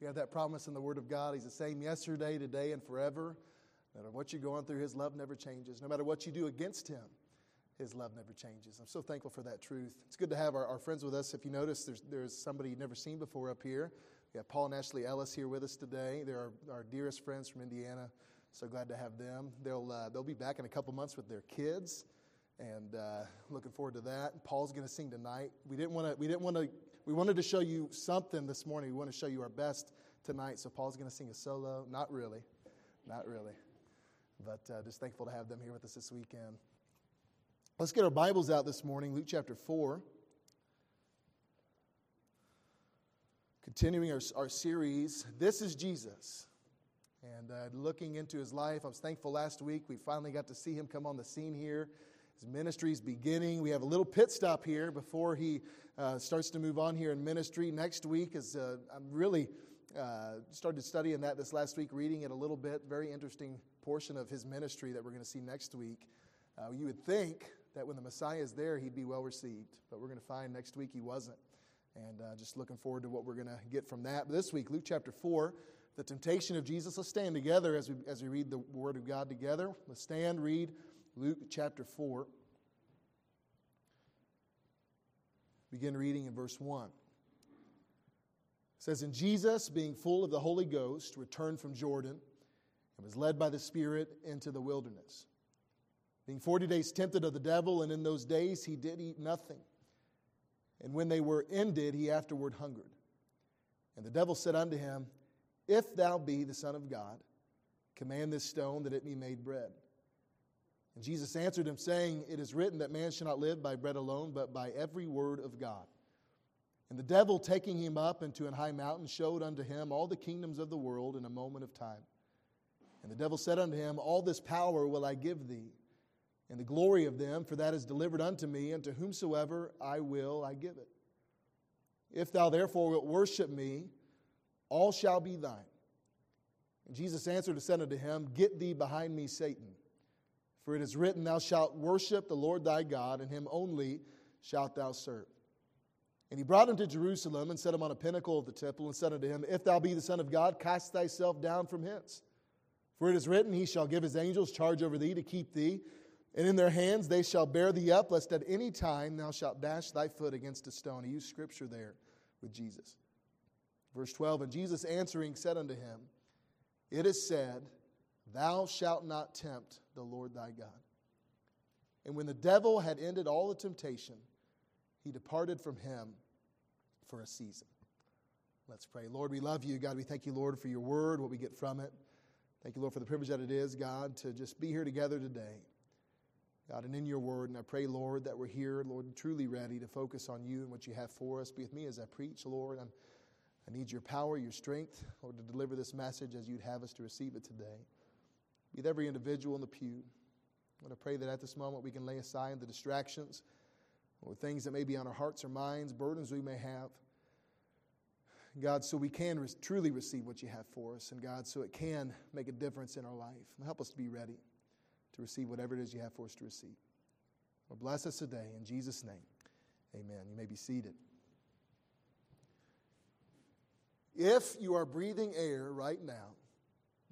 We have that promise in the Word of God. He's the same yesterday, today, and forever. No matter what you're going through, His love never changes. No matter what you do against Him, His love never changes. I'm so thankful for that truth. It's good to have our, our friends with us. If you notice, there's, there's somebody you've never seen before up here. We have Paul and Ashley Ellis here with us today. They're our, our dearest friends from Indiana. So glad to have them. They'll, uh, they'll be back in a couple months with their kids and uh, looking forward to that. Paul's going to sing tonight. We didn't want to. We didn't want to. We wanted to show you something this morning. We want to show you our best tonight. So Paul's going to sing a solo. Not really, not really, but uh, just thankful to have them here with us this weekend. Let's get our Bibles out this morning. Luke chapter four. Continuing our, our series, This is Jesus. And uh, looking into his life, I was thankful last week we finally got to see him come on the scene here his ministry is beginning. We have a little pit stop here before he uh, starts to move on here in ministry. Next week is uh, I'm really uh, started studying that this last week, reading it a little bit. Very interesting portion of his ministry that we're going to see next week. Uh, you would think that when the Messiah is there, he'd be well received, but we're going to find next week he wasn't. And uh, just looking forward to what we're going to get from that. But this week, Luke chapter 4, the temptation of Jesus. Let's stand together as we, as we read the Word of God together. Let's stand, read Luke chapter 4. Begin reading in verse 1. It says, And Jesus, being full of the Holy Ghost, returned from Jordan and was led by the Spirit into the wilderness. Being forty days tempted of the devil, and in those days he did eat nothing. And when they were ended, he afterward hungered. And the devil said unto him, If thou be the Son of God, command this stone that it be made bread. And Jesus answered him, saying, It is written that man shall not live by bread alone, but by every word of God. And the devil, taking him up into an high mountain, showed unto him all the kingdoms of the world in a moment of time. And the devil said unto him, All this power will I give thee, and the glory of them, for that is delivered unto me, and to whomsoever I will I give it. If thou therefore wilt worship me, all shall be thine. And Jesus answered and said unto him, Get thee behind me, Satan. For it is written, Thou shalt worship the Lord thy God, and him only shalt thou serve. And he brought him to Jerusalem and set him on a pinnacle of the temple and said unto him, If thou be the Son of God, cast thyself down from hence. For it is written, He shall give his angels charge over thee to keep thee, and in their hands they shall bear thee up, lest at any time thou shalt dash thy foot against a stone. He used scripture there with Jesus. Verse 12 And Jesus answering said unto him, It is said, Thou shalt not tempt the Lord thy God. And when the devil had ended all the temptation, he departed from him for a season. Let's pray. Lord, we love you. God, we thank you, Lord, for your word, what we get from it. Thank you, Lord, for the privilege that it is, God, to just be here together today. God, and in your word, and I pray, Lord, that we're here, Lord, truly ready to focus on you and what you have for us. Be with me as I preach, Lord. I'm, I need your power, your strength, Lord, to deliver this message as you'd have us to receive it today with every individual in the pew. I want to pray that at this moment we can lay aside the distractions or things that may be on our hearts or minds, burdens we may have. God, so we can re- truly receive what you have for us, and God, so it can make a difference in our life. Help us to be ready to receive whatever it is you have for us to receive. Well, bless us today in Jesus' name. Amen. You may be seated. If you are breathing air right now,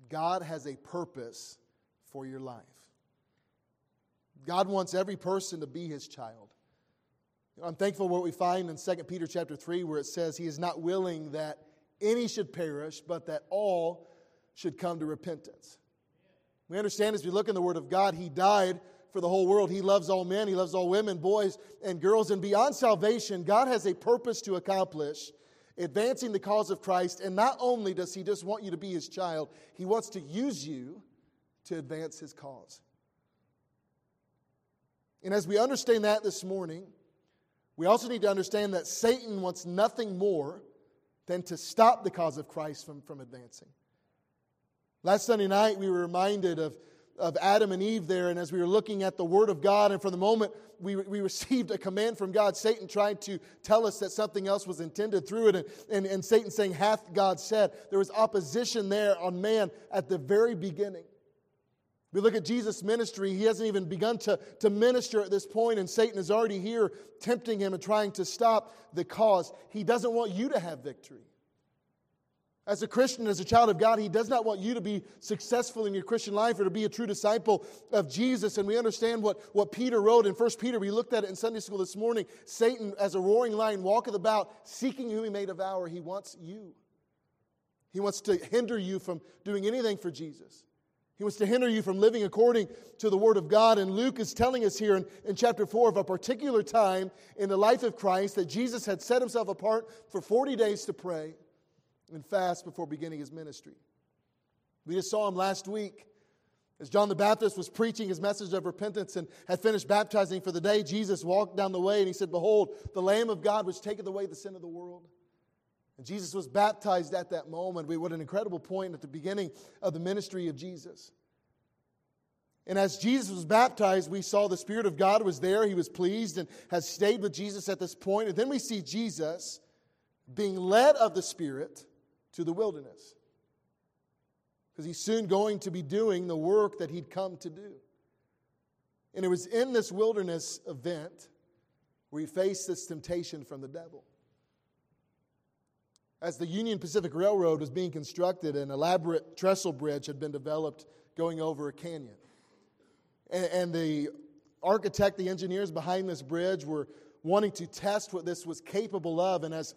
God has a purpose for your life. God wants every person to be his child. I'm thankful what we find in 2 Peter chapter 3 where it says he is not willing that any should perish, but that all should come to repentance. We understand as we look in the Word of God, He died for the whole world. He loves all men, He loves all women, boys, and girls. And beyond salvation, God has a purpose to accomplish advancing the cause of Christ. And not only does He just want you to be His child, He wants to use you to advance His cause. And as we understand that this morning, we also need to understand that Satan wants nothing more than to stop the cause of Christ from, from advancing. Last Sunday night, we were reminded of of Adam and Eve there, and as we were looking at the Word of God, and for the moment we, we received a command from God, Satan tried to tell us that something else was intended through it, and, and, and Satan saying, Hath God said? There was opposition there on man at the very beginning. We look at Jesus' ministry, he hasn't even begun to, to minister at this point, and Satan is already here tempting him and trying to stop the cause. He doesn't want you to have victory. As a Christian, as a child of God, He does not want you to be successful in your Christian life or to be a true disciple of Jesus. And we understand what, what Peter wrote in 1 Peter. We looked at it in Sunday school this morning. Satan, as a roaring lion, walketh about, seeking whom he may devour. He wants you. He wants to hinder you from doing anything for Jesus. He wants to hinder you from living according to the Word of God. And Luke is telling us here in, in chapter 4 of a particular time in the life of Christ that Jesus had set himself apart for 40 days to pray and fast before beginning his ministry. We just saw him last week as John the Baptist was preaching his message of repentance and had finished baptizing for the day. Jesus walked down the way and he said, Behold, the Lamb of God which taketh away the sin of the world. And Jesus was baptized at that moment. We what an incredible point at the beginning of the ministry of Jesus. And as Jesus was baptized, we saw the Spirit of God was there. He was pleased and has stayed with Jesus at this point. And then we see Jesus being led of the Spirit to the wilderness. Because he's soon going to be doing the work that he'd come to do. And it was in this wilderness event where he faced this temptation from the devil. As the Union Pacific Railroad was being constructed, an elaborate trestle bridge had been developed going over a canyon. And, and the architect, the engineers behind this bridge were wanting to test what this was capable of. And as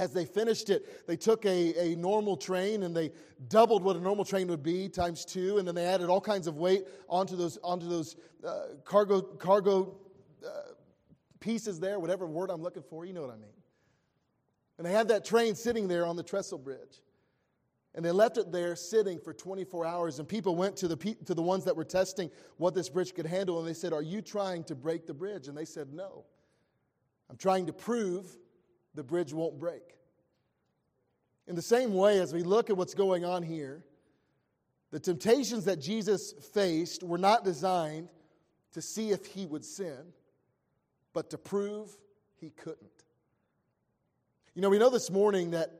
as they finished it, they took a, a normal train and they doubled what a normal train would be times two, and then they added all kinds of weight onto those, onto those uh, cargo, cargo uh, pieces there, whatever word I'm looking for, you know what I mean. And they had that train sitting there on the trestle bridge. And they left it there sitting for 24 hours. And people went to the, to the ones that were testing what this bridge could handle. And they said, Are you trying to break the bridge? And they said, No. I'm trying to prove the bridge won't break. In the same way, as we look at what's going on here, the temptations that Jesus faced were not designed to see if he would sin, but to prove he couldn't. You know, we know this morning that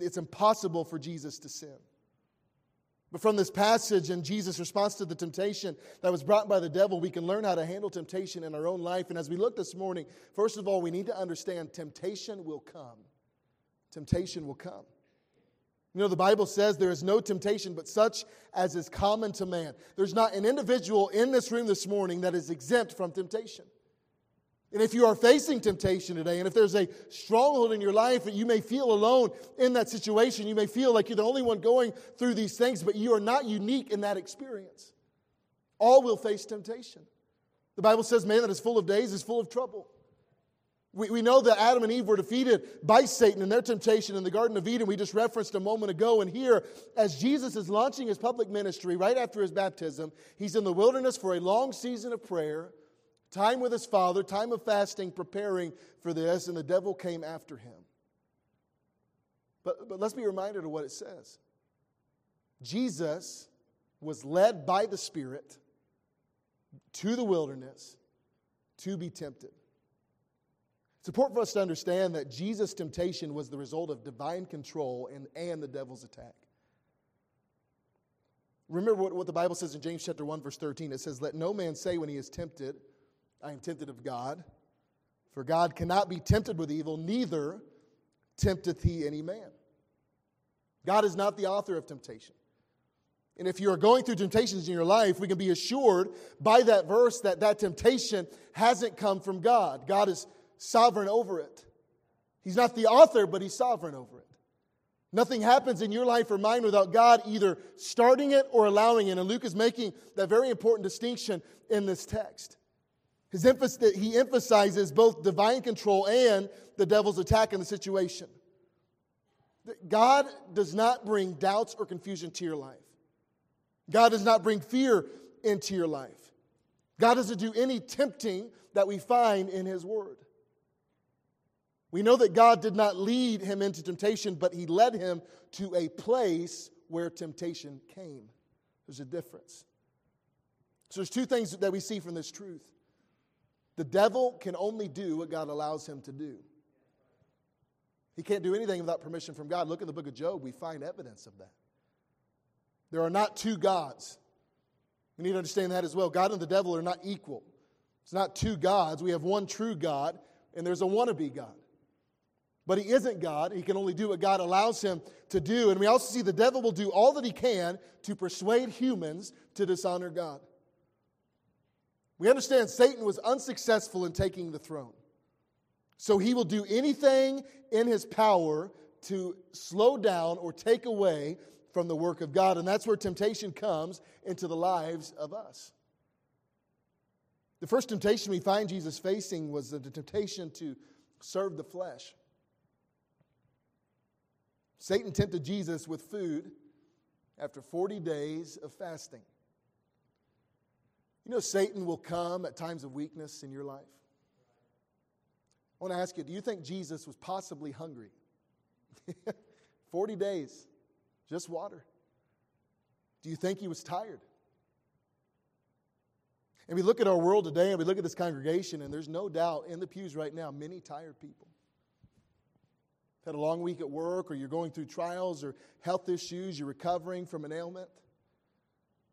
it's impossible for Jesus to sin. But from this passage and Jesus' response to the temptation that was brought by the devil, we can learn how to handle temptation in our own life. And as we look this morning, first of all, we need to understand temptation will come. Temptation will come. You know, the Bible says there is no temptation but such as is common to man. There's not an individual in this room this morning that is exempt from temptation. And if you are facing temptation today, and if there's a stronghold in your life that you may feel alone in that situation, you may feel like you're the only one going through these things, but you are not unique in that experience. All will face temptation. The Bible says, man that is full of days is full of trouble. We, we know that Adam and Eve were defeated by Satan in their temptation in the Garden of Eden, we just referenced a moment ago. And here, as Jesus is launching his public ministry right after his baptism, he's in the wilderness for a long season of prayer time with his father, time of fasting, preparing for this, and the devil came after him. But, but let's be reminded of what it says. Jesus was led by the Spirit to the wilderness to be tempted. It's important for us to understand that Jesus' temptation was the result of divine control and, and the devil's attack. Remember what, what the Bible says in James chapter 1, verse 13. It says, Let no man say when he is tempted, I am tempted of God. For God cannot be tempted with evil, neither tempteth he any man. God is not the author of temptation. And if you are going through temptations in your life, we can be assured by that verse that that temptation hasn't come from God. God is sovereign over it. He's not the author, but He's sovereign over it. Nothing happens in your life or mine without God either starting it or allowing it. And Luke is making that very important distinction in this text. His emphasis, he emphasizes both divine control and the devil's attack in the situation. God does not bring doubts or confusion to your life. God does not bring fear into your life. God doesn't do any tempting that we find in His Word. We know that God did not lead him into temptation, but He led him to a place where temptation came. There's a difference. So there's two things that we see from this truth. The devil can only do what God allows him to do. He can't do anything without permission from God. Look at the book of Job, we find evidence of that. There are not two gods. We need to understand that as well. God and the devil are not equal. It's not two gods. We have one true God, and there's a wannabe God. But he isn't God. He can only do what God allows him to do. And we also see the devil will do all that he can to persuade humans to dishonor God. We understand Satan was unsuccessful in taking the throne. So he will do anything in his power to slow down or take away from the work of God. And that's where temptation comes into the lives of us. The first temptation we find Jesus facing was the temptation to serve the flesh. Satan tempted Jesus with food after 40 days of fasting. You know, Satan will come at times of weakness in your life. I want to ask you do you think Jesus was possibly hungry? 40 days, just water. Do you think he was tired? And we look at our world today and we look at this congregation, and there's no doubt in the pews right now, many tired people. Had a long week at work, or you're going through trials or health issues, you're recovering from an ailment.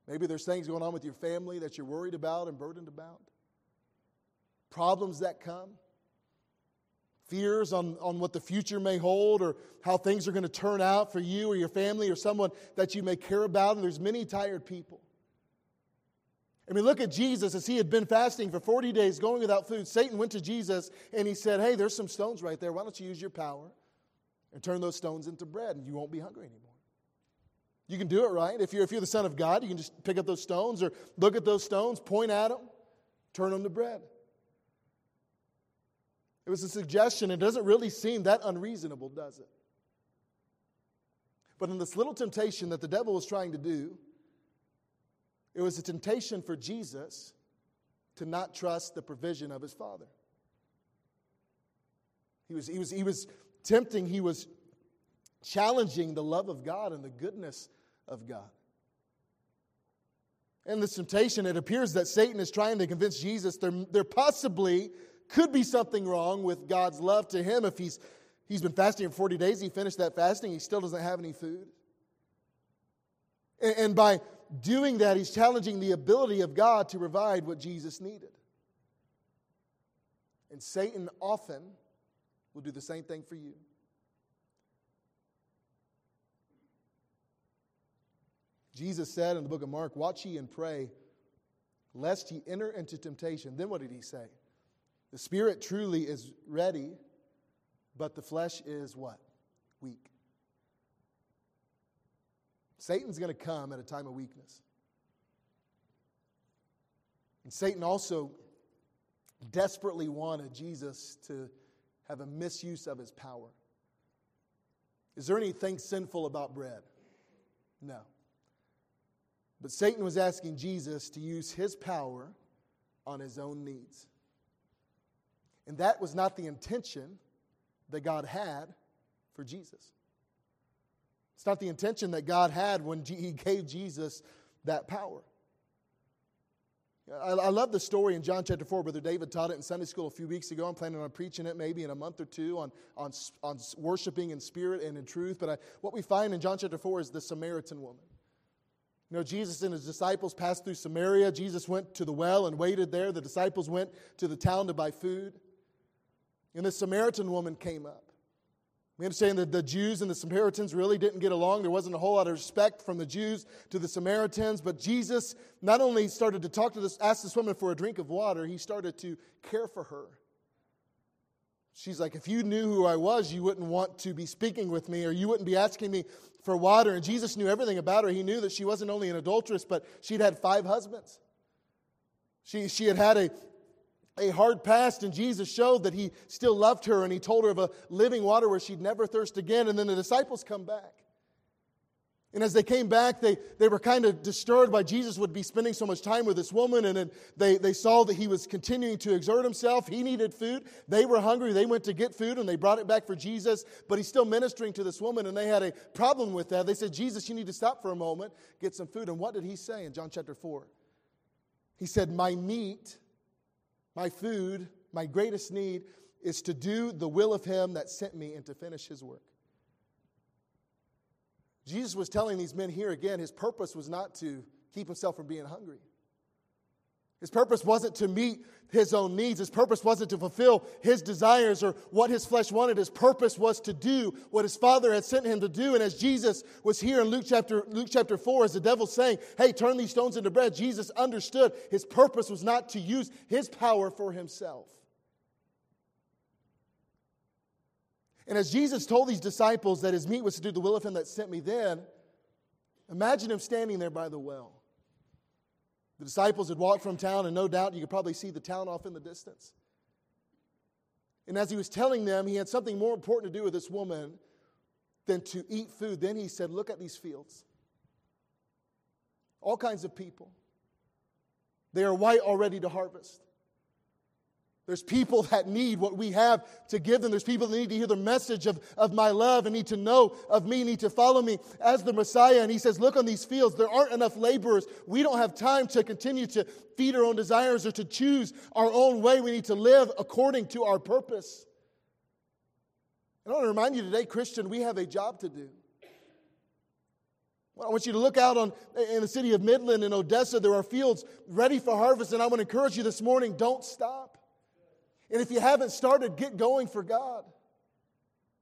Maybe there's things going on with your family that you're worried about and burdened about. Problems that come. Fears on, on what the future may hold or how things are going to turn out for you or your family or someone that you may care about. And there's many tired people. I mean, look at Jesus as he had been fasting for 40 days, going without food. Satan went to Jesus and he said, Hey, there's some stones right there. Why don't you use your power and turn those stones into bread and you won't be hungry anymore? You can do it, right? If you're, if you're the Son of God, you can just pick up those stones or look at those stones, point at them, turn them to bread. It was a suggestion. It doesn't really seem that unreasonable, does it? But in this little temptation that the devil was trying to do, it was a temptation for Jesus to not trust the provision of his Father. He was, he was, he was tempting, he was challenging the love of God and the goodness of God. In this temptation, it appears that Satan is trying to convince Jesus there, there possibly could be something wrong with God's love to him if he's, he's been fasting for 40 days, he finished that fasting, he still doesn't have any food. And, and by doing that, he's challenging the ability of God to provide what Jesus needed. And Satan often will do the same thing for you. Jesus said in the book of Mark, Watch ye and pray, lest ye enter into temptation. Then what did he say? The spirit truly is ready, but the flesh is what? Weak. Satan's going to come at a time of weakness. And Satan also desperately wanted Jesus to have a misuse of his power. Is there anything sinful about bread? No. But Satan was asking Jesus to use his power on his own needs. And that was not the intention that God had for Jesus. It's not the intention that God had when He gave Jesus that power. I, love the story in John chapter 4. Brother David taught it in Sunday school a few weeks ago. I'm planning on preaching it maybe in a month or two on, on, on worshiping in spirit and in truth. But I, what we find in John chapter 4 is the Samaritan woman. You know, Jesus and his disciples passed through Samaria. Jesus went to the well and waited there. The disciples went to the town to buy food. And the Samaritan woman came up. We understand that the Jews and the Samaritans really didn't get along. There wasn't a whole lot of respect from the Jews to the Samaritans. But Jesus not only started to talk to this, ask this woman for a drink of water, he started to care for her. She's like, if you knew who I was, you wouldn't want to be speaking with me or you wouldn't be asking me for water. And Jesus knew everything about her. He knew that she wasn't only an adulteress, but she'd had five husbands. She, she had had a, a hard past, and Jesus showed that he still loved her, and he told her of a living water where she'd never thirst again. And then the disciples come back. And as they came back, they, they were kind of disturbed by Jesus would be spending so much time with this woman. And they, they saw that he was continuing to exert himself. He needed food. They were hungry. They went to get food and they brought it back for Jesus. But he's still ministering to this woman. And they had a problem with that. They said, Jesus, you need to stop for a moment, get some food. And what did he say in John chapter 4? He said, My meat, my food, my greatest need is to do the will of him that sent me and to finish his work. Jesus was telling these men here again, his purpose was not to keep himself from being hungry. His purpose wasn't to meet his own needs. His purpose wasn't to fulfill his desires or what his flesh wanted. His purpose was to do what his father had sent him to do. And as Jesus was here in Luke chapter, Luke chapter 4, as the devil's saying, Hey, turn these stones into bread, Jesus understood his purpose was not to use his power for himself. And as Jesus told these disciples that his meat was to do the will of him that sent me, then imagine him standing there by the well. The disciples had walked from town, and no doubt you could probably see the town off in the distance. And as he was telling them, he had something more important to do with this woman than to eat food. Then he said, Look at these fields. All kinds of people. They are white already to harvest. There's people that need what we have to give them. There's people that need to hear the message of, of my love and need to know of me, need to follow me as the Messiah. And he says, Look on these fields. There aren't enough laborers. We don't have time to continue to feed our own desires or to choose our own way. We need to live according to our purpose. And I want to remind you today, Christian, we have a job to do. I want you to look out on in the city of Midland and Odessa. There are fields ready for harvest, and I want to encourage you this morning: don't stop. And if you haven't started, get going for God.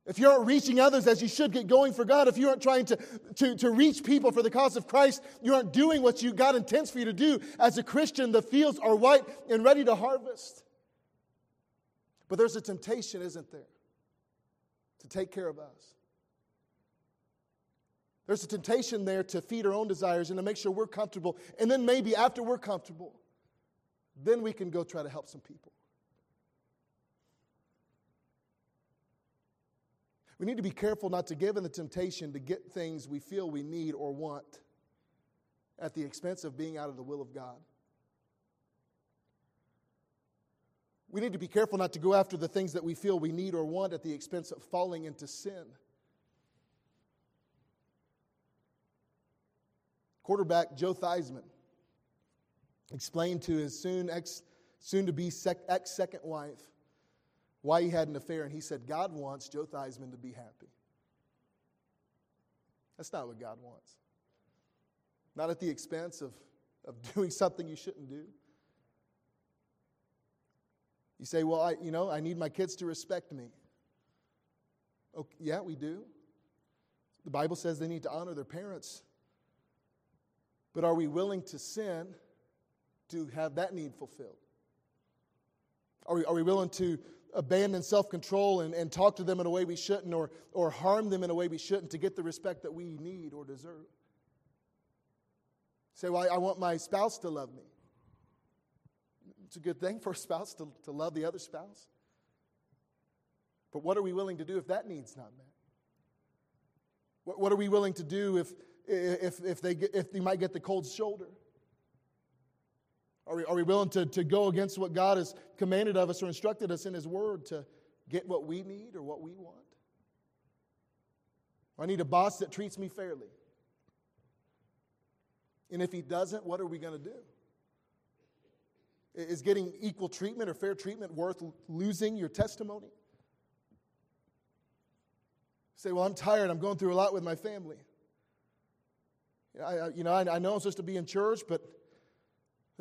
If you aren't reaching others as you should, get going for God. If you aren't trying to, to, to reach people for the cause of Christ, you aren't doing what you, God intends for you to do. As a Christian, the fields are white and ready to harvest. But there's a temptation, isn't there, to take care of us. There's a temptation there to feed our own desires and to make sure we're comfortable. And then maybe after we're comfortable, then we can go try to help some people. We need to be careful not to give in the temptation to get things we feel we need or want at the expense of being out of the will of God. We need to be careful not to go after the things that we feel we need or want at the expense of falling into sin. Quarterback Joe Theismann explained to his soon ex soon to be ex second wife why he had an affair, and he said, God wants Joe Theismann to be happy. That's not what God wants. Not at the expense of, of doing something you shouldn't do. You say, Well, I, you know, I need my kids to respect me. Okay, yeah, we do. The Bible says they need to honor their parents. But are we willing to sin to have that need fulfilled? Are we, are we willing to abandon self control and, and talk to them in a way we shouldn't or, or harm them in a way we shouldn't to get the respect that we need or deserve. Say, well, I, I want my spouse to love me. It's a good thing for a spouse to, to love the other spouse. But what are we willing to do if that need's not met? What, what are we willing to do if, if, if, they get, if they might get the cold shoulder? Are we, are we willing to, to go against what God has commanded of us or instructed us in His Word to get what we need or what we want? I need a boss that treats me fairly. And if he doesn't, what are we going to do? Is getting equal treatment or fair treatment worth losing your testimony? Say, well, I'm tired. I'm going through a lot with my family. I, you know, I, I know I'm supposed to be in church, but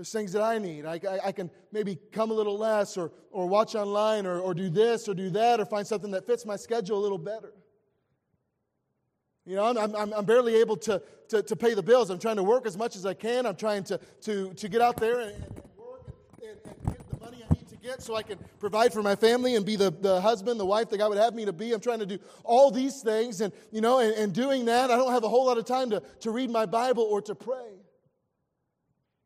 there's things that I need. I, I, I, can maybe come a little less or, or watch online or, or do this or do that or find something that fits my schedule a little better. You know, I'm, I'm, I'm barely able to, to, to, pay the bills. I'm trying to work as much as I can. I'm trying to, to, to get out there and, and work and, and, get the money I need to get so I can provide for my family and be the, the husband, the wife that God would have me to be. I'm trying to do all these things. And, you know, and, and doing that, I don't have a whole lot of time to, to read my Bible or to pray.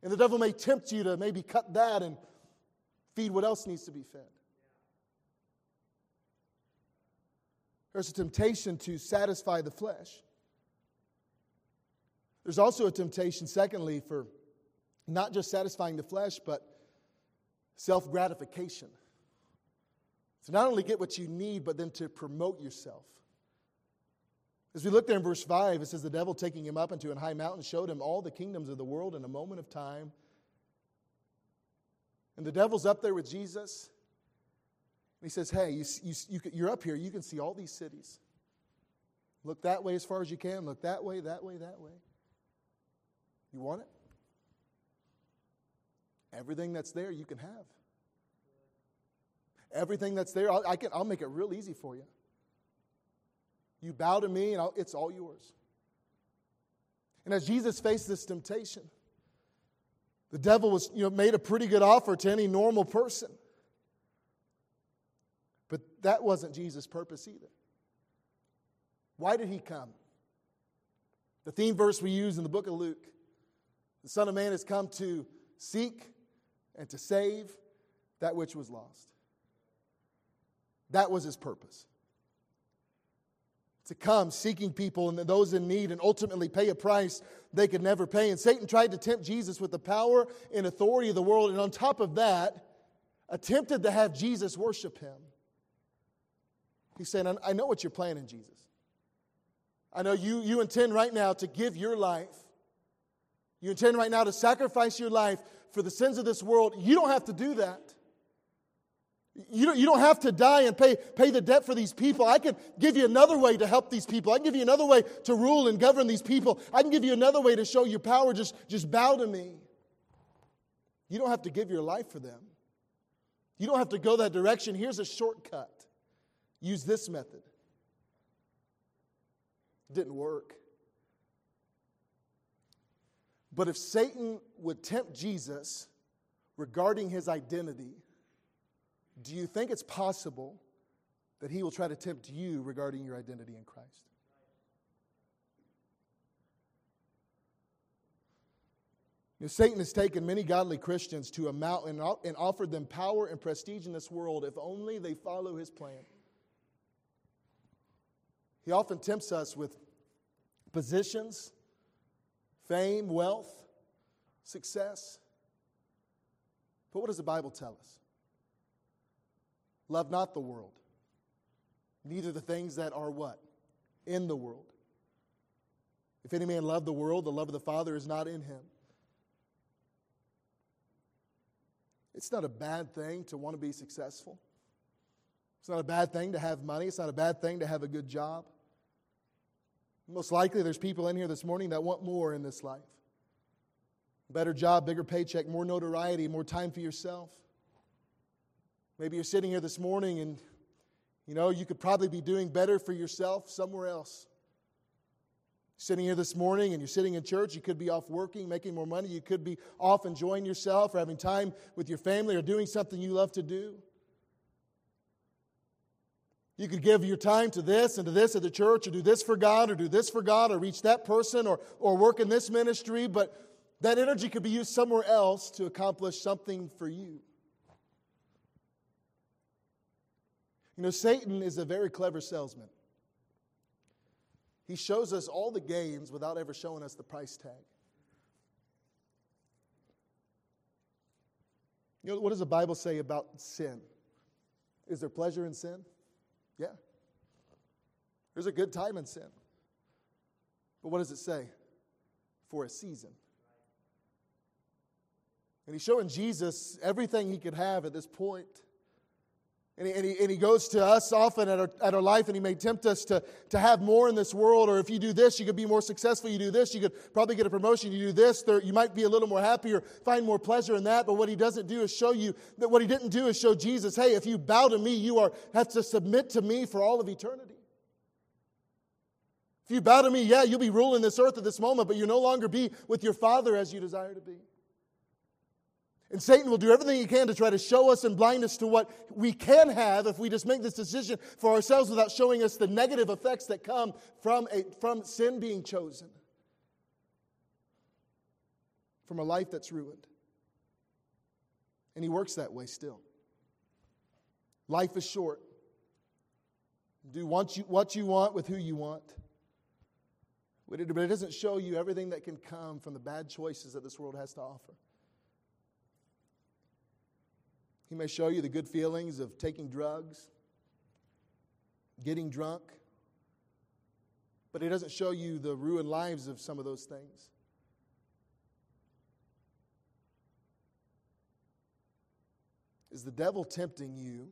And the devil may tempt you to maybe cut that and feed what else needs to be fed. There's a temptation to satisfy the flesh. There's also a temptation, secondly, for not just satisfying the flesh, but self gratification. To not only get what you need, but then to promote yourself. As we look there in verse 5, it says, The devil taking him up into a high mountain showed him all the kingdoms of the world in a moment of time. And the devil's up there with Jesus. And he says, Hey, you, you, you're up here. You can see all these cities. Look that way as far as you can. Look that way, that way, that way. You want it? Everything that's there, you can have. Everything that's there, I'll, I can, I'll make it real easy for you. You bow to me, and I'll, it's all yours. And as Jesus faced this temptation, the devil was, you know, made a pretty good offer to any normal person. But that wasn't Jesus' purpose either. Why did he come? The theme verse we use in the book of Luke the Son of Man has come to seek and to save that which was lost. That was his purpose. To come seeking people and those in need and ultimately pay a price they could never pay. And Satan tried to tempt Jesus with the power and authority of the world. And on top of that, attempted to have Jesus worship him. He's saying, I know what you're planning, Jesus. I know you, you intend right now to give your life. You intend right now to sacrifice your life for the sins of this world. You don't have to do that. You don't, you don't have to die and pay, pay the debt for these people. I can give you another way to help these people. I can give you another way to rule and govern these people. I can give you another way to show your power. Just, just bow to me. You don't have to give your life for them. You don't have to go that direction. Here's a shortcut use this method. didn't work. But if Satan would tempt Jesus regarding his identity, do you think it's possible that he will try to tempt you regarding your identity in Christ? Satan has taken many godly Christians to a mountain and offered them power and prestige in this world if only they follow his plan. He often tempts us with positions, fame, wealth, success. But what does the Bible tell us? Love not the world, neither the things that are what? In the world. If any man love the world, the love of the Father is not in him. It's not a bad thing to want to be successful. It's not a bad thing to have money. It's not a bad thing to have a good job. Most likely, there's people in here this morning that want more in this life better job, bigger paycheck, more notoriety, more time for yourself. Maybe you're sitting here this morning and you know you could probably be doing better for yourself somewhere else. Sitting here this morning and you're sitting in church, you could be off working, making more money. You could be off enjoying yourself or having time with your family or doing something you love to do. You could give your time to this and to this at the church or do this for God or do this for God or reach that person or, or work in this ministry, but that energy could be used somewhere else to accomplish something for you. You know, Satan is a very clever salesman. He shows us all the gains without ever showing us the price tag. You know, what does the Bible say about sin? Is there pleasure in sin? Yeah. There's a good time in sin. But what does it say? For a season. And he's showing Jesus everything he could have at this point. And he, and, he, and he goes to us often at our, at our life and he may tempt us to, to have more in this world. Or if you do this, you could be more successful. You do this, you could probably get a promotion. You do this, there, you might be a little more happy or find more pleasure in that. But what he doesn't do is show you that what he didn't do is show Jesus, hey, if you bow to me, you are, have to submit to me for all of eternity. If you bow to me, yeah, you'll be ruling this earth at this moment, but you'll no longer be with your Father as you desire to be. And Satan will do everything he can to try to show us and blind us to what we can have if we just make this decision for ourselves without showing us the negative effects that come from, a, from sin being chosen, from a life that's ruined. And he works that way still. Life is short. Do what you, what you want with who you want. But it doesn't show you everything that can come from the bad choices that this world has to offer. He may show you the good feelings of taking drugs, getting drunk, but He doesn't show you the ruined lives of some of those things. Is the devil tempting you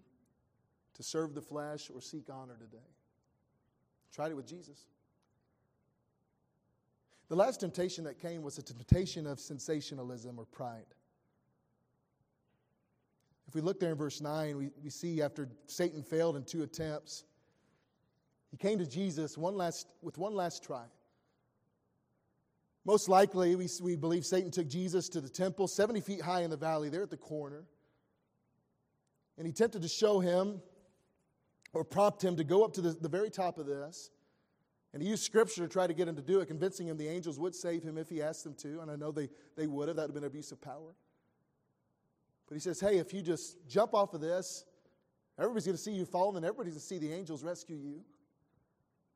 to serve the flesh or seek honor today? Tried it with Jesus. The last temptation that came was a temptation of sensationalism or pride. If we look there in verse 9, we, we see after Satan failed in two attempts, he came to Jesus one last, with one last try. Most likely, we, we believe Satan took Jesus to the temple, 70 feet high in the valley, there at the corner. And he attempted to show him or prompt him to go up to the, the very top of this. And he used scripture to try to get him to do it, convincing him the angels would save him if he asked them to. And I know they, they would have. That would have been abuse of power. But he says, hey, if you just jump off of this, everybody's going to see you falling, and everybody's going to see the angels rescue you.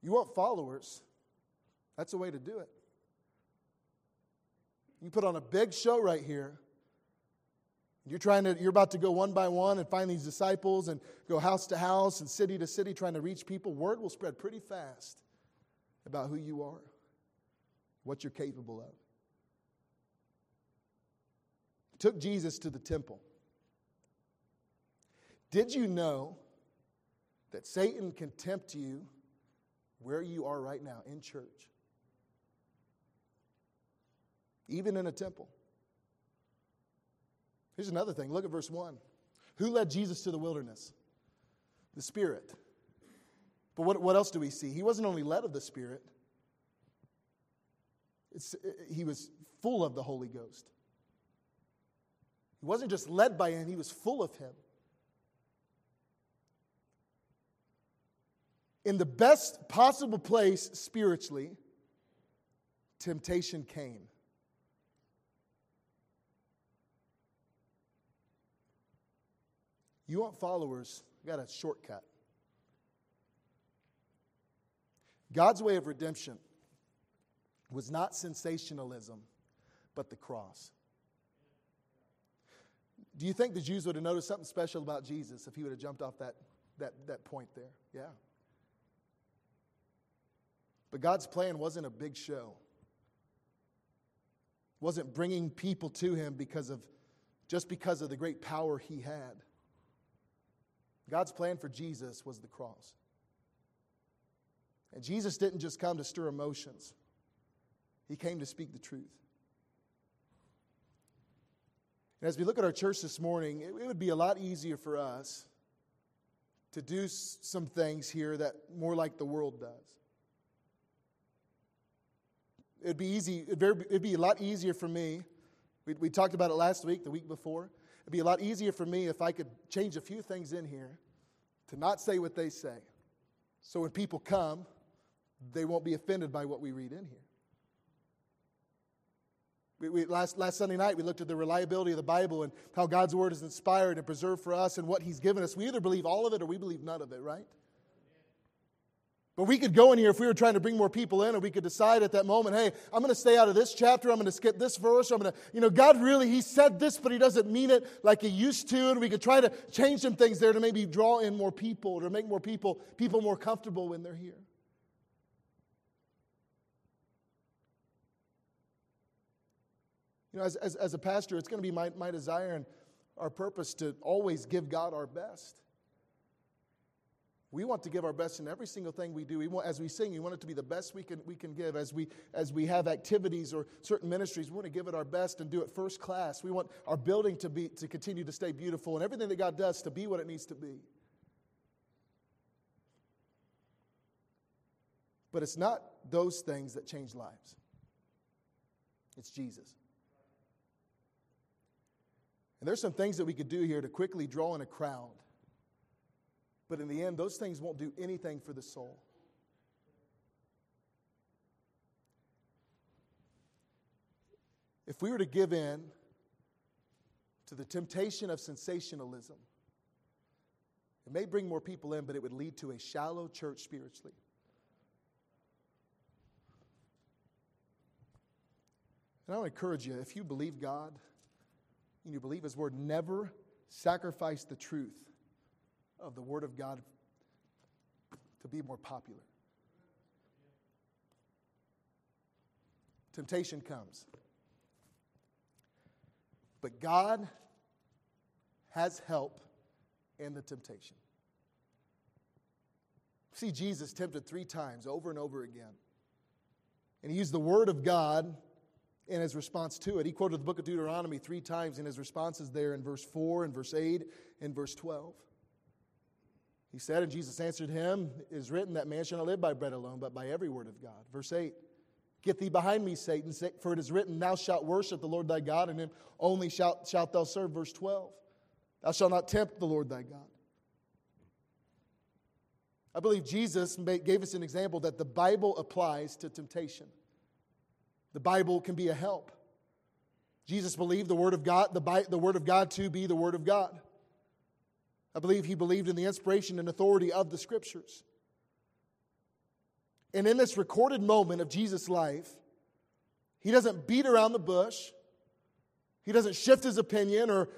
You want followers. That's the way to do it. You put on a big show right here. You're trying to, you're about to go one by one and find these disciples and go house to house and city to city trying to reach people. Word will spread pretty fast about who you are, what you're capable of. Took Jesus to the temple. Did you know that Satan can tempt you where you are right now in church? Even in a temple. Here's another thing. Look at verse 1. Who led Jesus to the wilderness? The Spirit. But what, what else do we see? He wasn't only led of the Spirit, it's, he was full of the Holy Ghost. He wasn't just led by him, he was full of him. In the best possible place spiritually, temptation came. You want followers? I got a shortcut. God's way of redemption was not sensationalism, but the cross. Do you think the Jews would have noticed something special about Jesus if he would have jumped off that, that, that point there? Yeah. But God's plan wasn't a big show. It wasn't bringing people to him because of just because of the great power he had. God's plan for Jesus was the cross. And Jesus didn't just come to stir emotions, He came to speak the truth. And as we look at our church this morning, it, would be a lot easier for us to do some things here that more like the world does. It'd be easy, it'd be a lot easier for me. We, we talked about it last week, the week before. It'd be a lot easier for me if I could change a few things in here to not say what they say. So when people come, they won't be offended by what we read in here. We, we, last, last Sunday night, we looked at the reliability of the Bible and how God's Word is inspired and preserved for us and what He's given us. We either believe all of it or we believe none of it, right? But we could go in here if we were trying to bring more people in, and we could decide at that moment, hey, I'm going to stay out of this chapter. I'm going to skip this verse. I'm going to, you know, God really, He said this, but He doesn't mean it like He used to. And we could try to change some things there to maybe draw in more people, to make more people, people more comfortable when they're here. You know, as, as, as a pastor, it's going to be my, my desire and our purpose to always give God our best. We want to give our best in every single thing we do. We want, as we sing, we want it to be the best we can, we can give. As we, as we have activities or certain ministries, we want to give it our best and do it first class. We want our building to, be, to continue to stay beautiful and everything that God does to be what it needs to be. But it's not those things that change lives, it's Jesus. And there's some things that we could do here to quickly draw in a crowd but in the end, those things won't do anything for the soul. If we were to give in to the temptation of sensationalism, it may bring more people in, but it would lead to a shallow church spiritually. And I to encourage you if you believe God and you believe His Word, never sacrifice the truth of the Word of God to be more popular. Temptation comes. But God has help in the temptation. See, Jesus tempted three times over and over again. And he used the Word of God in his response to it. He quoted the book of Deuteronomy three times in his responses there in verse 4, and verse 8, and verse 12. He said, and Jesus answered him, It is written that man shall not live by bread alone, but by every word of God. Verse 8, Get thee behind me, Satan, for it is written, Thou shalt worship the Lord thy God, and him only shalt, shalt thou serve. Verse 12, Thou shalt not tempt the Lord thy God. I believe Jesus gave us an example that the Bible applies to temptation. The Bible can be a help. Jesus believed the Word of God, the, the Word of God to be the Word of God. I believe he believed in the inspiration and authority of the Scriptures. And in this recorded moment of Jesus' life, he doesn't beat around the bush. He doesn't shift his opinion or,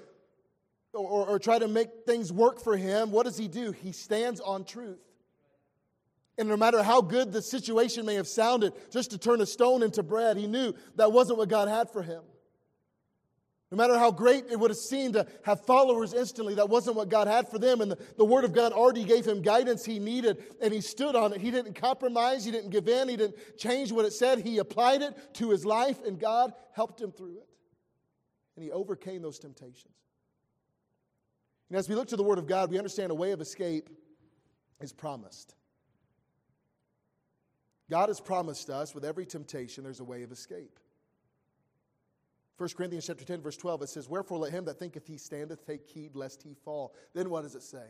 or, or, try to make things work for him. What does he do? He stands on truth. And no matter how good the situation may have sounded, just to turn a stone into bread, he knew that wasn't what God had for him. No matter how great it would have seemed to have followers instantly, that wasn't what God had for them. And the, the Word of God already gave him guidance he needed, and he stood on it. He didn't compromise, he didn't give in, he didn't change what it said. He applied it to his life, and God helped him through it. And he overcame those temptations. And as we look to the Word of God, we understand a way of escape is promised. God has promised us with every temptation, there's a way of escape. 1 Corinthians chapter 10, verse 12, it says, Wherefore let him that thinketh he standeth take heed lest he fall. Then what does it say?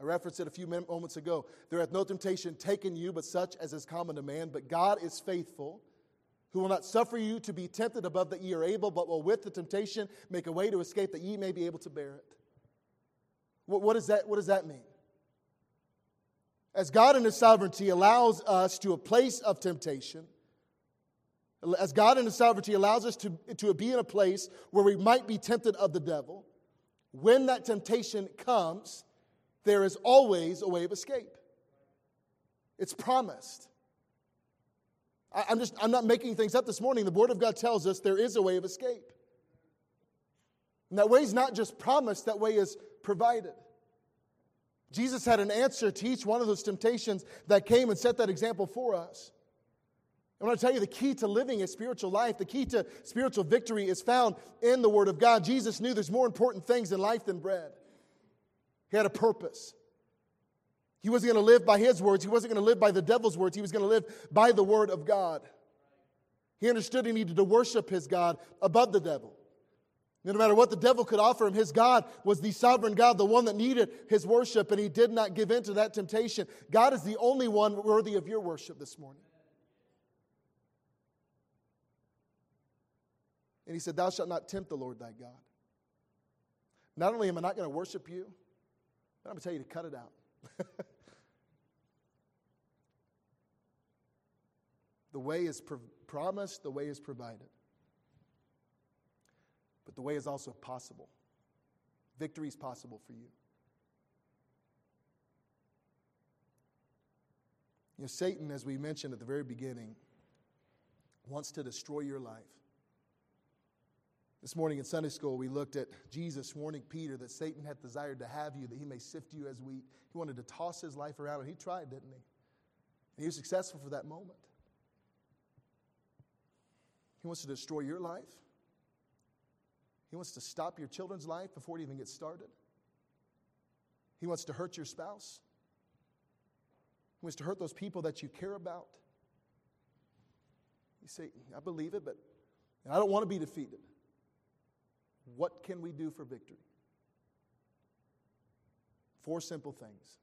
I referenced it a few moments ago. There hath no temptation taken you, but such as is common to man. But God is faithful, who will not suffer you to be tempted above that ye are able, but will with the temptation make a way to escape that ye may be able to bear it. What, what, does, that, what does that mean? As God in His sovereignty allows us to a place of temptation, as God in His sovereignty allows us to, to be in a place where we might be tempted of the devil, when that temptation comes, there is always a way of escape. It's promised. I, I'm just I'm not making things up this morning. The Word of God tells us there is a way of escape. And that way is not just promised, that way is provided. Jesus had an answer to each one of those temptations that came and set that example for us. I want to tell you the key to living a spiritual life, the key to spiritual victory is found in the Word of God. Jesus knew there's more important things in life than bread. He had a purpose. He wasn't going to live by his words, he wasn't going to live by the devil's words, he was going to live by the Word of God. He understood he needed to worship his God above the devil. No matter what the devil could offer him, his God was the sovereign God, the one that needed his worship, and he did not give in to that temptation. God is the only one worthy of your worship this morning. And he said, Thou shalt not tempt the Lord thy God. Not only am I not going to worship you, but I'm going to tell you to cut it out. the way is promised, the way is provided but the way is also possible. Victory is possible for you. You know, Satan, as we mentioned at the very beginning, wants to destroy your life. This morning in Sunday school, we looked at Jesus warning Peter that Satan had desired to have you, that he may sift you as wheat. He wanted to toss his life around, and he tried, didn't he? And he was successful for that moment. He wants to destroy your life. He wants to stop your children's life before it even gets started. He wants to hurt your spouse. He wants to hurt those people that you care about. You say, I believe it, but I don't want to be defeated. What can we do for victory? Four simple things.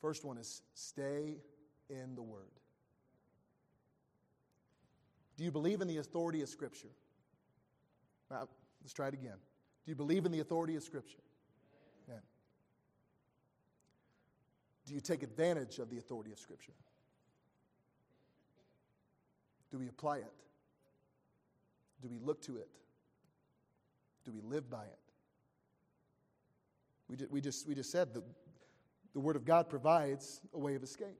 First one is stay in the Word. Do you believe in the authority of Scripture? Let's try it again. Do you believe in the authority of Scripture? Do you take advantage of the authority of Scripture? Do we apply it? Do we look to it? Do we live by it? We, we, just, we just said that the Word of God provides a way of escape.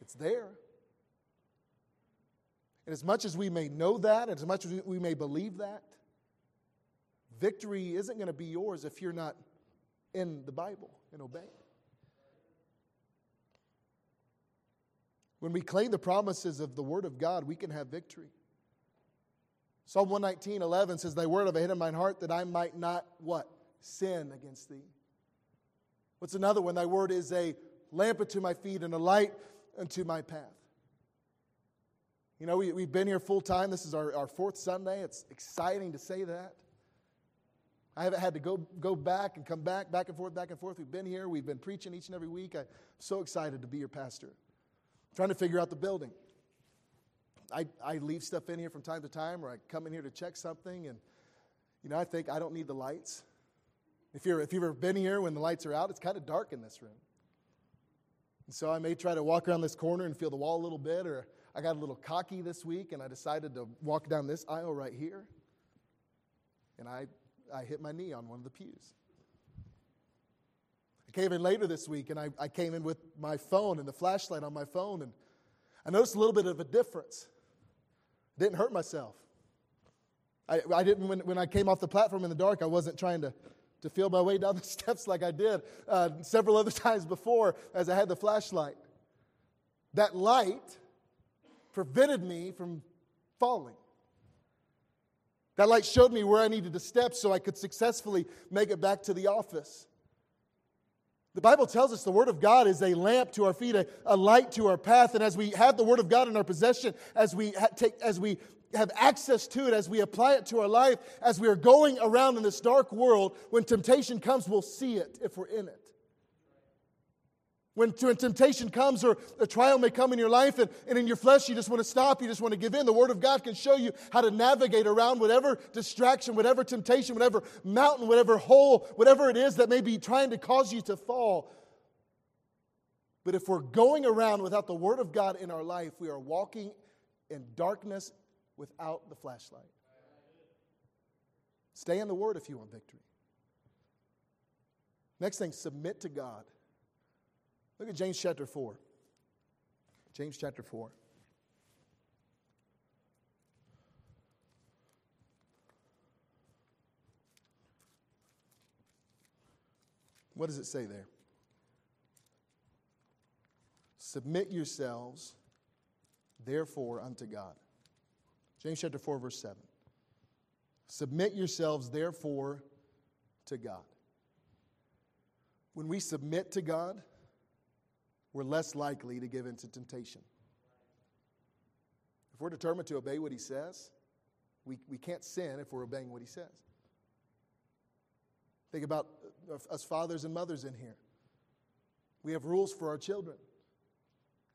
It's there. And as much as we may know that, and as much as we may believe that, victory isn't going to be yours if you're not in the Bible and obeying. When we claim the promises of the Word of God, we can have victory. Psalm 119, 11 says, Thy word have I hid in mine heart that I might not what? Sin against thee. What's another one? Thy word is a lamp unto my feet and a light unto my path. You know, we, we've been here full time. This is our, our fourth Sunday. It's exciting to say that. I haven't had to go, go back and come back, back and forth, back and forth. We've been here. We've been preaching each and every week. I'm so excited to be your pastor. I'm trying to figure out the building. I, I leave stuff in here from time to time, or I come in here to check something, and you know, I think I don't need the lights. If, you're, if you've ever been here when the lights are out, it's kind of dark in this room. And so I may try to walk around this corner and feel the wall a little bit, or I got a little cocky this week and I decided to walk down this aisle right here. And I, I hit my knee on one of the pews. I came in later this week and I, I came in with my phone and the flashlight on my phone, and I noticed a little bit of a difference. Didn't hurt myself. I, I didn't, when, when I came off the platform in the dark, I wasn't trying to, to feel my way down the steps like I did uh, several other times before as I had the flashlight. That light prevented me from falling. That light showed me where I needed to step so I could successfully make it back to the office. The Bible tells us the Word of God is a lamp to our feet, a, a light to our path. And as we have the Word of God in our possession, as we, ha- take, as we have access to it, as we apply it to our life, as we are going around in this dark world, when temptation comes, we'll see it if we're in it. When, temptation comes or a trial may come in your life and, and in your flesh, you just want to stop, you just want to give in. The Word of God can show you how to navigate around whatever distraction, whatever temptation, whatever mountain, whatever hole, whatever it is that may be trying to cause you to fall. But if we're going around without the Word of God in our life, we are walking in darkness without the flashlight. Stay in the Word if you want victory. Next thing, submit to God. Look at James chapter 4. James chapter 4. What does it say there? Submit yourselves, therefore, unto God. James chapter 4, verse 7. Submit yourselves, therefore, to God. When we submit to God, we're less likely to give in to temptation. If we're determined to obey what he says, we, we can't sin if we're obeying what he says. Think about uh, us fathers and mothers in here. We have rules for our children.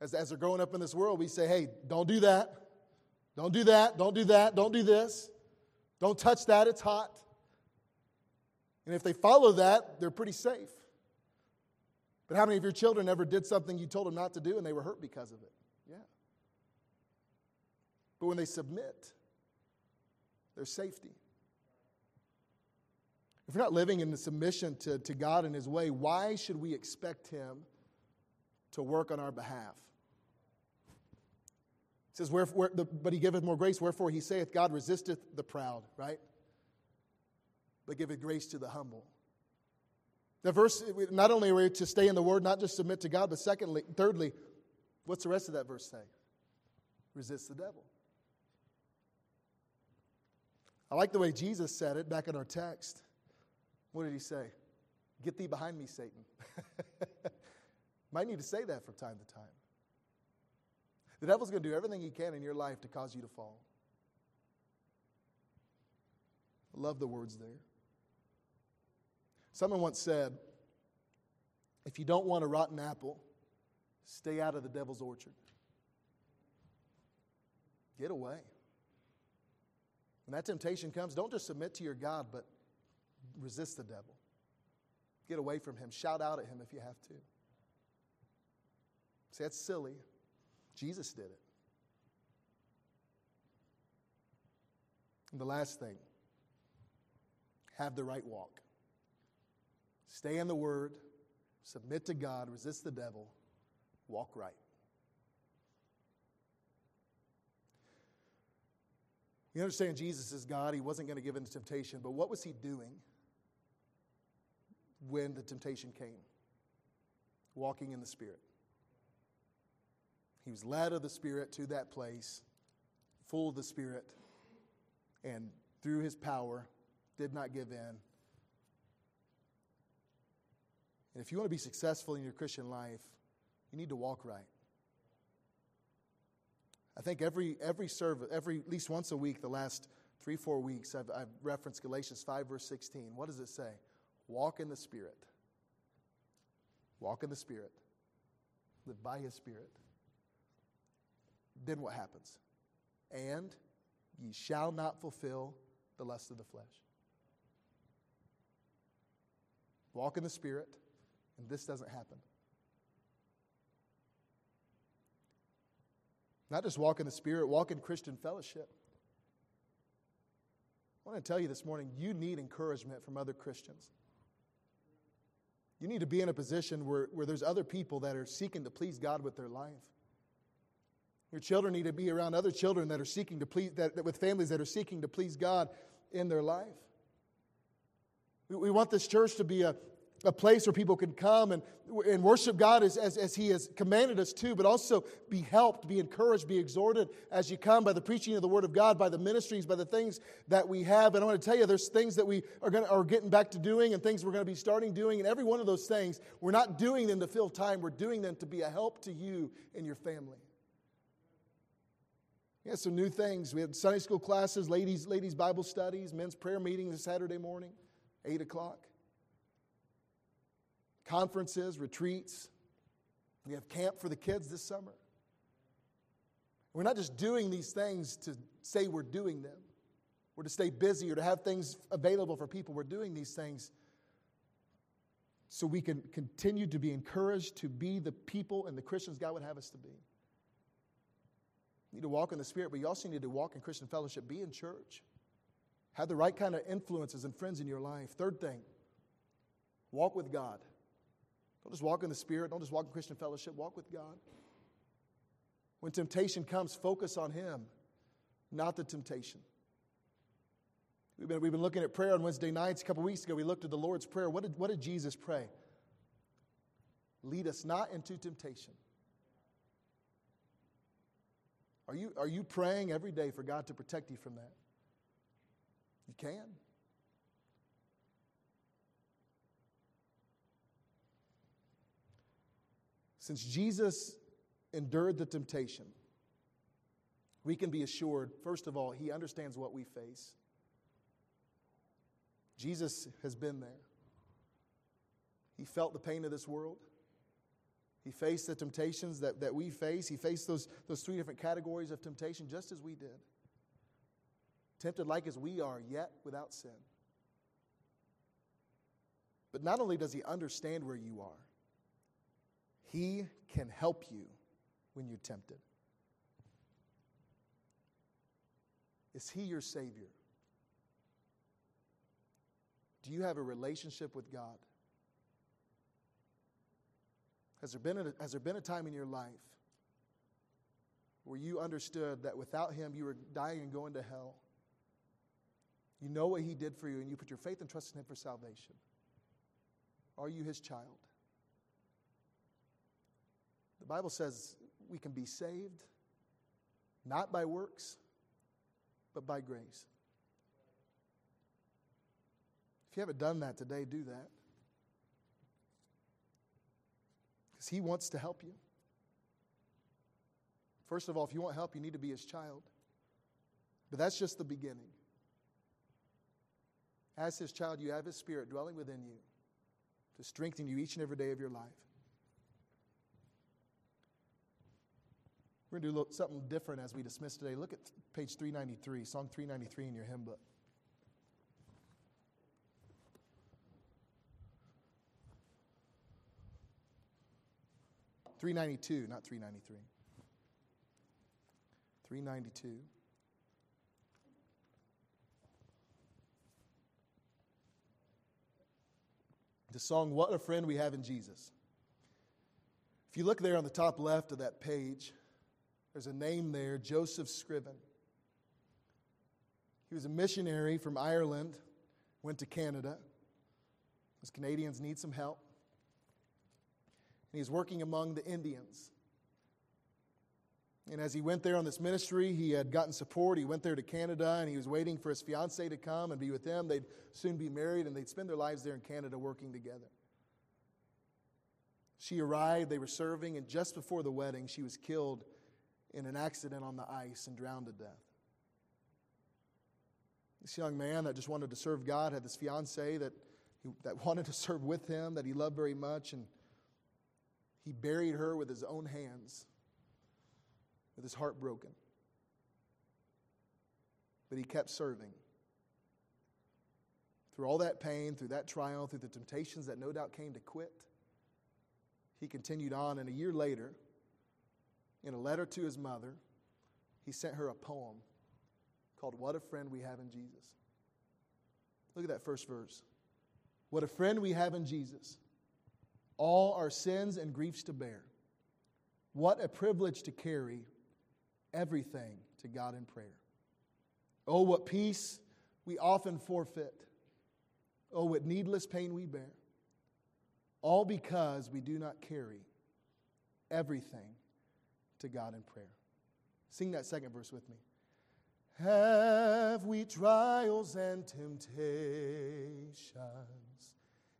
As, as they're growing up in this world, we say, hey, don't do that. Don't do that. Don't do that. Don't do this. Don't touch that. It's hot. And if they follow that, they're pretty safe. But how many of your children ever did something you told them not to do and they were hurt because of it? Yeah. But when they submit, there's safety. If we're not living in the submission to, to God and His way, why should we expect Him to work on our behalf? It says, where, where, the, But He giveth more grace, wherefore He saith, God resisteth the proud, right? But giveth grace to the humble. The verse, not only are we to stay in the word, not just submit to God, but secondly, thirdly, what's the rest of that verse say? Resist the devil. I like the way Jesus said it back in our text. What did he say? Get thee behind me, Satan. Might need to say that from time to time. The devil's going to do everything he can in your life to cause you to fall. Love the words there. Someone once said, if you don't want a rotten apple, stay out of the devil's orchard. Get away. When that temptation comes, don't just submit to your God, but resist the devil. Get away from him. Shout out at him if you have to. See, that's silly. Jesus did it. And the last thing have the right walk. Stay in the Word, submit to God, resist the devil, walk right. You understand Jesus is God. He wasn't going to give in to temptation, but what was he doing when the temptation came? Walking in the Spirit. He was led of the Spirit to that place, full of the Spirit, and through his power did not give in. And if you want to be successful in your Christian life, you need to walk right. I think every, every service, every, at least once a week, the last three, four weeks, I've, I've referenced Galatians 5, verse 16. What does it say? Walk in the Spirit. Walk in the Spirit. Live by His Spirit. Then what happens? And ye shall not fulfill the lust of the flesh. Walk in the Spirit, and this doesn't happen. Not just walk in the Spirit, walk in Christian fellowship. I want to tell you this morning you need encouragement from other Christians. You need to be in a position where, where there's other people that are seeking to please God with their life. Your children need to be around other children that are seeking to please, that, that with families that are seeking to please God in their life. We, we want this church to be a, a place where people can come and, and worship God as, as, as He has commanded us to, but also be helped, be encouraged, be exhorted as you come by the preaching of the Word of God, by the ministries, by the things that we have. And I want to tell you, there's things that we are, to, are getting back to doing and things we're going to be starting doing. And every one of those things, we're not doing them to fill time, we're doing them to be a help to you and your family. We had some new things. We had Sunday school classes, ladies, ladies Bible studies, men's prayer meetings Saturday morning, 8 o'clock conferences, retreats. We have camp for the kids this summer. We're not just doing these things to say we're doing them or to stay busy or to have things available for people. We're doing these things so we can continue to be encouraged to be the people and the Christians God would have us to be. You need to walk in the Spirit, but you also need to walk in Christian fellowship, be in church, have the right kind of influences and friends in your life. Third thing, walk with God. Don't just walk in the Spirit. Don't just walk in Christian fellowship. Walk with God. When temptation comes, focus on Him, not the temptation. We've been, we've been looking at prayer on Wednesday nights. A couple weeks ago, we looked at the Lord's Prayer. What did, what did Jesus pray? Lead us not into temptation. Are you, are you praying every day for God to protect you from that? You can. Since Jesus endured the temptation, we can be assured, first of all, he understands what we face. Jesus has been there. He felt the pain of this world. He faced the temptations that, that we face. He faced those, those three different categories of temptation just as we did. Tempted like as we are, yet without sin. But not only does he understand where you are, he can help you when you're tempted. Is He your Savior? Do you have a relationship with God? Has there, been a, has there been a time in your life where you understood that without Him you were dying and going to hell? You know what He did for you, and you put your faith and trust in Him for salvation. Are you His child? The Bible says we can be saved not by works, but by grace. If you haven't done that today, do that. Because He wants to help you. First of all, if you want help, you need to be His child. But that's just the beginning. As His child, you have His Spirit dwelling within you to strengthen you each and every day of your life. We're going to do something different as we dismiss today. Look at page 393, Song 393 in your hymn book. Three ninety two, not three ninety three. Three ninety two. The song "What a Friend We Have in Jesus." If you look there on the top left of that page, there's a name there, Joseph Scriven. He was a missionary from Ireland, went to Canada. Those Canadians need some help. And he's working among the Indians. And as he went there on this ministry, he had gotten support. He went there to Canada and he was waiting for his fiancee to come and be with them. They'd soon be married and they'd spend their lives there in Canada working together. She arrived, they were serving, and just before the wedding, she was killed in an accident on the ice and drowned to death. This young man that just wanted to serve God had this fiancee that, he, that wanted to serve with him, that he loved very much, and he buried her with his own hands with his heart broken. But he kept serving. Through all that pain, through that trial, through the temptations that no doubt came to quit, he continued on. And a year later, in a letter to his mother, he sent her a poem called What a Friend We Have in Jesus. Look at that first verse. What a friend we have in Jesus, all our sins and griefs to bear. What a privilege to carry everything to God in prayer. Oh, what peace we often forfeit. Oh, what needless pain we bear. All because we do not carry everything to God in prayer. Sing that second verse with me. Have we trials and temptations?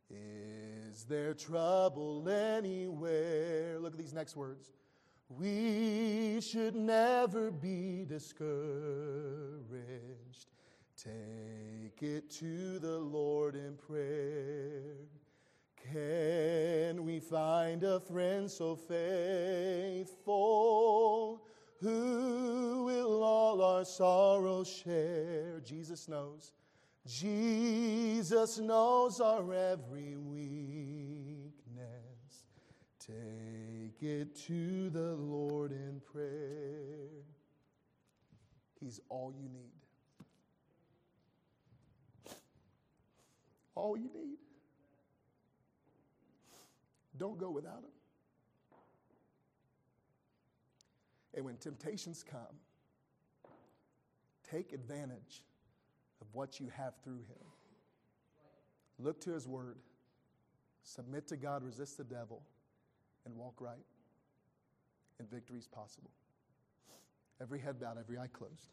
Is there trouble anywhere? Look at these next words. We should never be discouraged. Take it to the Lord in prayer. Can we find a friend so faithful who will all our sorrows share? Jesus knows. Jesus knows our every weakness. Take it to the Lord in prayer. He's all you need. All you need. Don't go without Him. And when temptations come, take advantage of what you have through Him. Look to His Word, submit to God, resist the devil and walk right, and victory is possible. Every head bowed, every eye closed.